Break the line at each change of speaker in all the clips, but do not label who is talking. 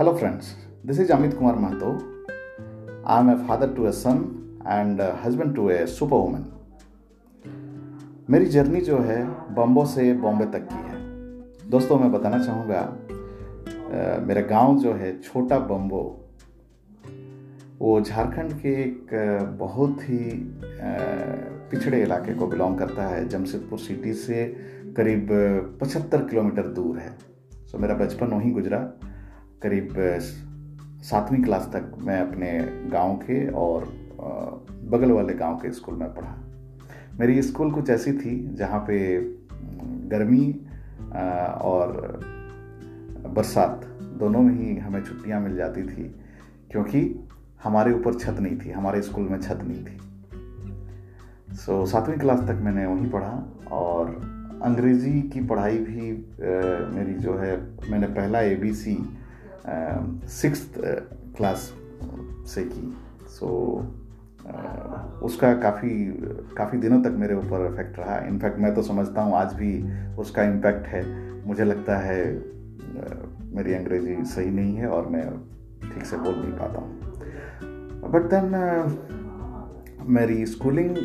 Hello, friends. This is Amit Kumar Mahato. I am a father to a son and a husband to a superwoman. मेरी journey जो है bamboo से बॉम्बे तक की है दोस्तों मैं बताना चाहूँगा मेरा गाँव जो है छोटा बम्बो वो झारखंड के एक बहुत ही पिछड़े इलाके को बिलोंग करता है जमशेदपुर सिटी से करीब 75 किलोमीटर दूर है सो मेरा बचपन वहीं गुजरा करीब सातवीं क्लास तक मैं अपने गाँव के और बगल वाले गाँव के स्कूल में पढ़ा। मेरी स्कूल कुछ ऐसी थी जहाँ पे गर्मी और बरसात दोनों में ही हमें छुट्टियाँ मिल जाती थी क्योंकि हमारे ऊपर छत नहीं थी हमारे स्कूल में छत नहीं थी। सो so, सातवीं क्लास तक मैंने वहीं पढ़ा और अंग्रेज़ी की पढ़ाई भी आ, मेरी जो है मैंने पहला A B C six class से की सो so, उसका काफ़ी काफ़ी दिनों तक मेरे ऊपर इफ़ेक्ट रहा। इनफैक्ट मैं तो समझता हूँ आज भी उसका इम्पैक्ट है। मुझे लगता है मेरी अंग्रेज़ी सही नहीं है और मैं ठीक से बोल नहीं पाता हूँ। बट देन uh, मेरी स्कूलिंग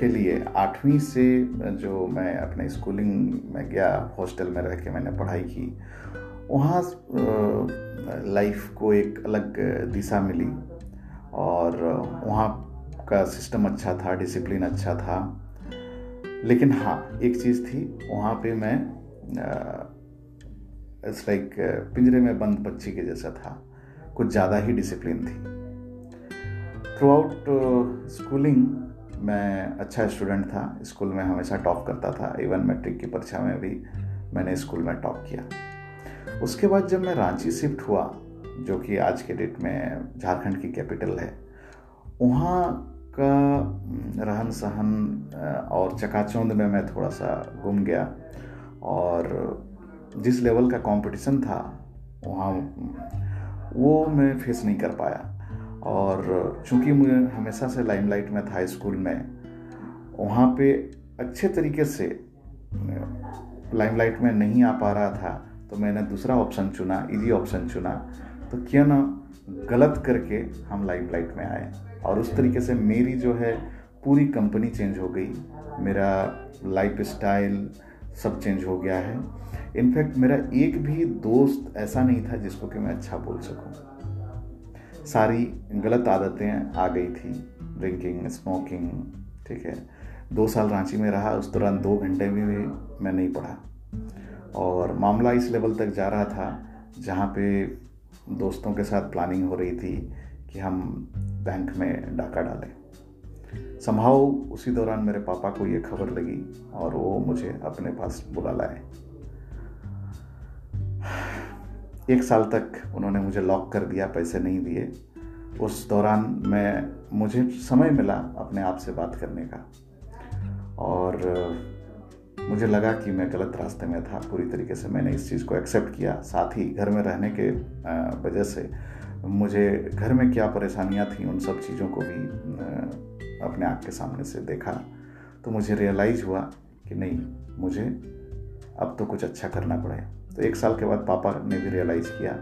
के लिए आठवीं से जो मैं अपने स्कूलिंग में गया हॉस्टल में रह के मैंने पढ़ाई की। वहाँ लाइफ को एक अलग दिशा मिली और वहाँ का सिस्टम अच्छा था डिसिप्लिन अच्छा था। लेकिन हाँ एक चीज़ थी, वहाँ पे मैं इट्स लाइक पिंजरे में बंद पक्षी के जैसा था। कुछ ज़्यादा ही डिसिप्लिन थी। थ्रू आउट स्कूलिंग मैं अच्छा स्टूडेंट था। स्कूल में हमेशा टॉप करता था। इवन मैट्रिक की परीक्षा में भी मैंने स्कूल में टॉप किया। उसके बाद जब मैं रांची शिफ्ट हुआ, जो कि आज के डेट में झारखंड की कैपिटल है, वहाँ का रहन सहन और चकाचौंध में मैं थोड़ा सा घूम गया और जिस लेवल का कंपटीशन था, वहाँ, वो मैं फेस नहीं कर पाया। और चूँकि मुझे हमेशा से लाइमलाइट में था स्कूल में, वहाँ पे अच्छे तरीके से, लाइमलाइट में नहीं आ पा रहा था तो मैंने दूसरा ऑप्शन चुना, इजी ऑप्शन चुना। तो क्यों ना गलत करके हम लाइफ लाइमलाइट में आए। और उस तरीके से मेरी जो है, पूरी कंपनी चेंज हो गई। मेरा लाइफ स्टाइल सब चेंज हो गया है। इनफैक्ट मेरा एक भी दोस्त ऐसा नहीं था जिसको कि मैं अच्छा बोल सकूँ। सारी गलत आदतें आ गई थी। ड्रिंकिंग स्मोकिंग ठीक है। दो साल रांची में रहा, उस दौरान दो घंटे में भी मैं नहीं पढ़ा। और मामला इस लेवल तक जा रहा था जहाँ पे दोस्तों के साथ प्लानिंग हो रही थी कि हम बैंक में डाका डालें। संभाव उसी दौरान मेरे पापा को ये खबर लगी और वो मुझे अपने पास बुला लाए। एक साल तक उन्होंने मुझे लॉक कर दिया, पैसे नहीं दिए। उस दौरान मैं, मुझे समय मिला अपने आप से बात करने का। और मुझे लगा कि मैं गलत रास्ते में था पूरी तरीके से मैंने इस चीज़ को एक्सेप्ट किया। साथ ही घर में रहने के वजह से मुझे घर में क्या परेशानियाँ थी उन सब चीज़ों को भी अपने आँख के सामने से देखा। तो मुझे रियलाइज़ हुआ कि नहीं मुझे अब तो कुछ अच्छा करना पड़ेगा तो एक साल के बाद पापा ने भी रियलाइज़ किया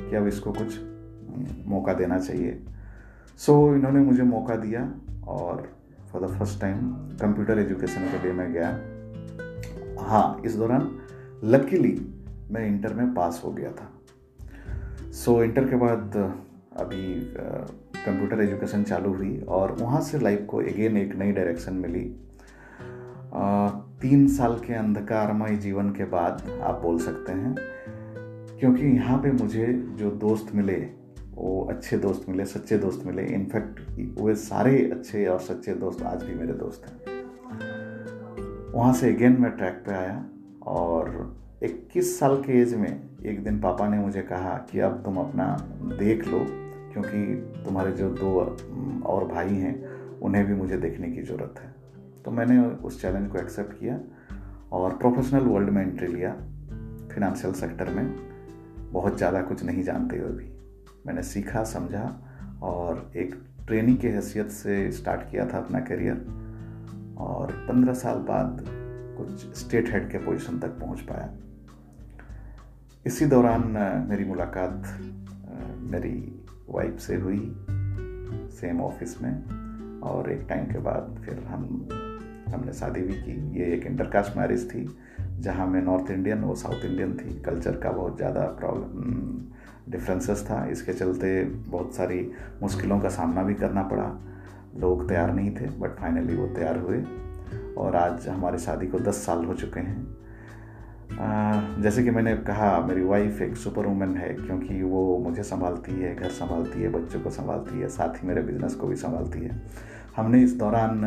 कि अब इसको कुछ मौका देना चाहिए। सो so, इन्होंने मुझे मौका दिया और for the first time computer education के लिए मैं गया। हाँ इस दौरान लकीली मैं इंटर में पास हो गया था। सो so, इंटर के बाद अभी कंप्यूटर एजुकेशन चालू हुई और वहाँ से लाइफ को अगेन एक नई डायरेक्शन मिली। तीन साल के अंधकारमय जीवन के बाद आप बोल सकते हैं क्योंकि यहाँ पे मुझे जो दोस्त मिले वो अच्छे दोस्त मिले सच्चे दोस्त मिले। इनफैक्ट वे सारे अच्छे और सच्चे दोस्त आज भी मेरे दोस्त हैं। वहाँ से अगेन मैं ट्रैक पे आया और 21 साल के एज में एक दिन पापा ने मुझे कहा कि अब तुम अपना देख लो, क्योंकि तुम्हारे जो दो और भाई हैं, उन्हें भी मुझे देखने की ज़रूरत है। तो मैंने उस चैलेंज को एक्सेप्ट किया और प्रोफेशनल वर्ल्ड में एंट्री लिया फिनंशियल सेक्टर में। बहुत ज़्यादा कुछ नहीं जानते हुए भी मैंने सीखा, समझा और एक ट्रेनिंग की हैसियत से स्टार्ट किया था अपना करियर और पंद्रह साल बाद कुछ स्टेट हेड के पोजीशन तक पहुँच पाया। इसी दौरान मेरी मुलाकात मेरी वाइफ से हुई सेम ऑफ़िस में, और एक टाइम के बाद फिर हम, हमने शादी भी की। ये एक इंटरकास्ट मैरिज थी, जहाँ मैं नॉर्थ इंडियन वो साउथ इंडियन थी। कल्चर का बहुत ज़्यादा प्रॉब्लम डिफरेंसेस था। इसके चलते बहुत सारी मुश्किलों का सामना भी करना पड़ा। लोग तैयार नहीं थे बट फाइनली वो तैयार हुए और आज हमारी शादी को दस साल हो चुके हैं। जैसे कि मैंने कहा, मेरी वाइफ एक सुपर वूमेन है क्योंकि वो मुझे संभालती है, घर संभालती है, बच्चों को संभालती है, साथ ही मेरे बिज़नेस को भी संभालती है। हमने इस दौरान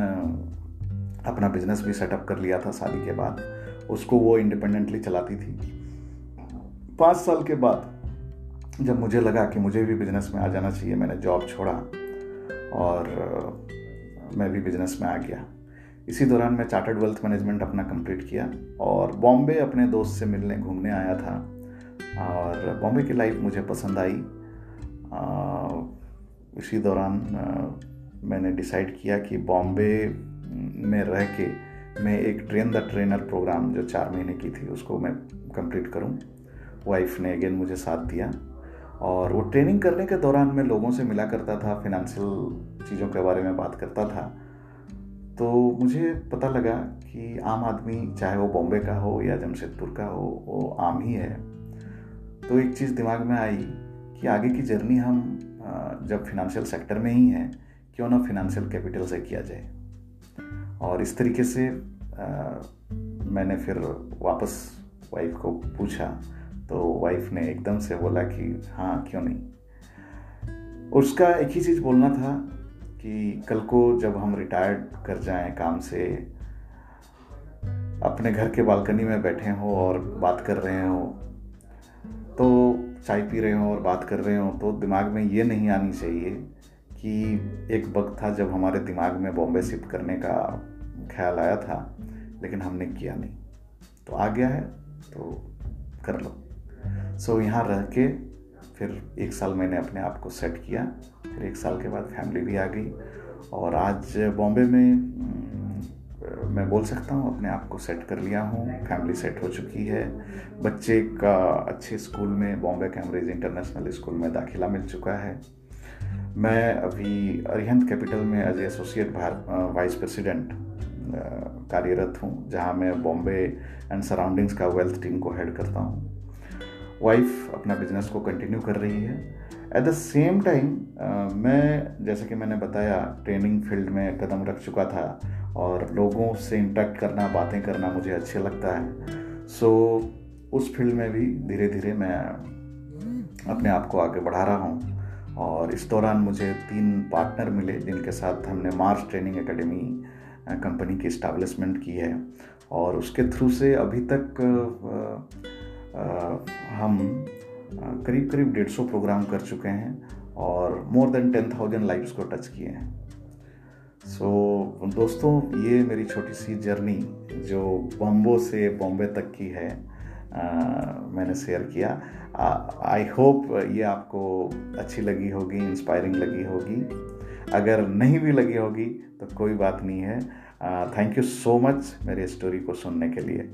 अपना बिज़नेस भी सेटअप कर लिया था शादी के बाद। उसको वो इंडिपेंडेंटली चलाती थी। पाँच साल के बाद जब मुझे लगा कि मुझे भी बिज़नेस में आ जाना चाहिए, मैंने जॉब छोड़ा और मैं भी बिज़नेस में आ गया। इसी दौरान मैं चार्टर्ड वेल्थ मैनेजमेंट अपना कंप्लीट किया और बॉम्बे अपने दोस्त से मिलने, घूमने आया था और बॉम्बे की लाइफ मुझे पसंद आई। इसी दौरान मैंने डिसाइड किया कि बॉम्बे में रह के मैं एक ट्रेन द ट्रेनर प्रोग्राम जो चार महीने की थी, उसको मैं कंप्लीट करूँ। वाइफ ने अगेन मुझे साथ दिया। और वो ट्रेनिंग करने के दौरान मैं लोगों से मिला करता था फिनेंशियल चीज़ों के बारे में बात करता था। तो मुझे पता लगा कि आम आदमी चाहे वो बॉम्बे का हो या जमशेदपुर का हो वो आम ही है। तो एक चीज़ दिमाग में आई कि आगे की जर्नी हम जब फिनेंशियल सेक्टर में ही हैं क्यों ना फिनेंशियल कैपिटल से किया जाए। और इस तरीके से आ, मैंने फिर वापस वाइफ को पूछा तो वाइफ ने एकदम से बोला कि हाँ क्यों नहीं? उसका एक ही चीज़ बोलना था कि कल को जब हम रिटायर्ड कर जाएँ काम से, अपने घर के बालकनी में बैठे हों और बात कर रहे हो तो चाय पी रहे हो और बात कर रहे हो तो दिमाग में ये नहीं आनी चाहिए कि एक वक्त था जब हमारे दिमाग में बॉम्बे शिफ्ट करने का ख्याल आया था, लेकिन हमने किया नहीं। तो आ गया है तो कर लो। सो so, यहाँ रह के फिर एक साल मैंने अपने आप को सेट किया। फिर एक साल के बाद फैमिली भी आ गई। और आज बॉम्बे में मैं बोल सकता हूँ अपने आप को सेट कर लिया हूँ। फैमिली सेट हो चुकी है। बच्चे का अच्छे स्कूल में बॉम्बे कैम्ब्रिज इंटरनेशनल स्कूल में दाखिला मिल चुका है। मैं अभी अरिहंत कैपिटल में एज एसोसिएट वाइस प्रेसिडेंट कार्यरत हूँ जहाँ मैं बॉम्बे एंड सराउंडिंग्स का वेल्थ टीम को हेड करता हूँ। वाइफ अपना बिज़नेस को कंटिन्यू कर रही है। एट द सेम टाइम मैं जैसे कि मैंने बताया ट्रेनिंग फ़ील्ड में कदम रख चुका था और लोगों से इंटरेक्ट करना बातें करना मुझे अच्छे लगता है। सो so, उस फ़ील्ड में भी धीरे धीरे मैं अपने आप को आगे बढ़ा रहा हूँ और इस दौरान मुझे तीन पार्टनर मिले जिनके साथ हमने मार्स ट्रेनिंग एकेडमी कंपनी की इस्टेब्लिशमेंट की है। और उसके थ्रू से अभी तक हम करीब करीब डेढ़ सौ प्रोग्राम कर चुके हैं और more than ten thousand lives को टच किए हैं। सो so, दोस्तों ये मेरी छोटी सी जर्नी जो बॉम्बो से बॉम्बे तक की है आ, मैंने शेयर किया। आई होप ये आपको अच्छी लगी होगी इंस्पायरिंग लगी होगी। अगर नहीं भी लगी होगी तो कोई बात नहीं है। थैंक यू सो मच मेरी स्टोरी को सुनने के लिए।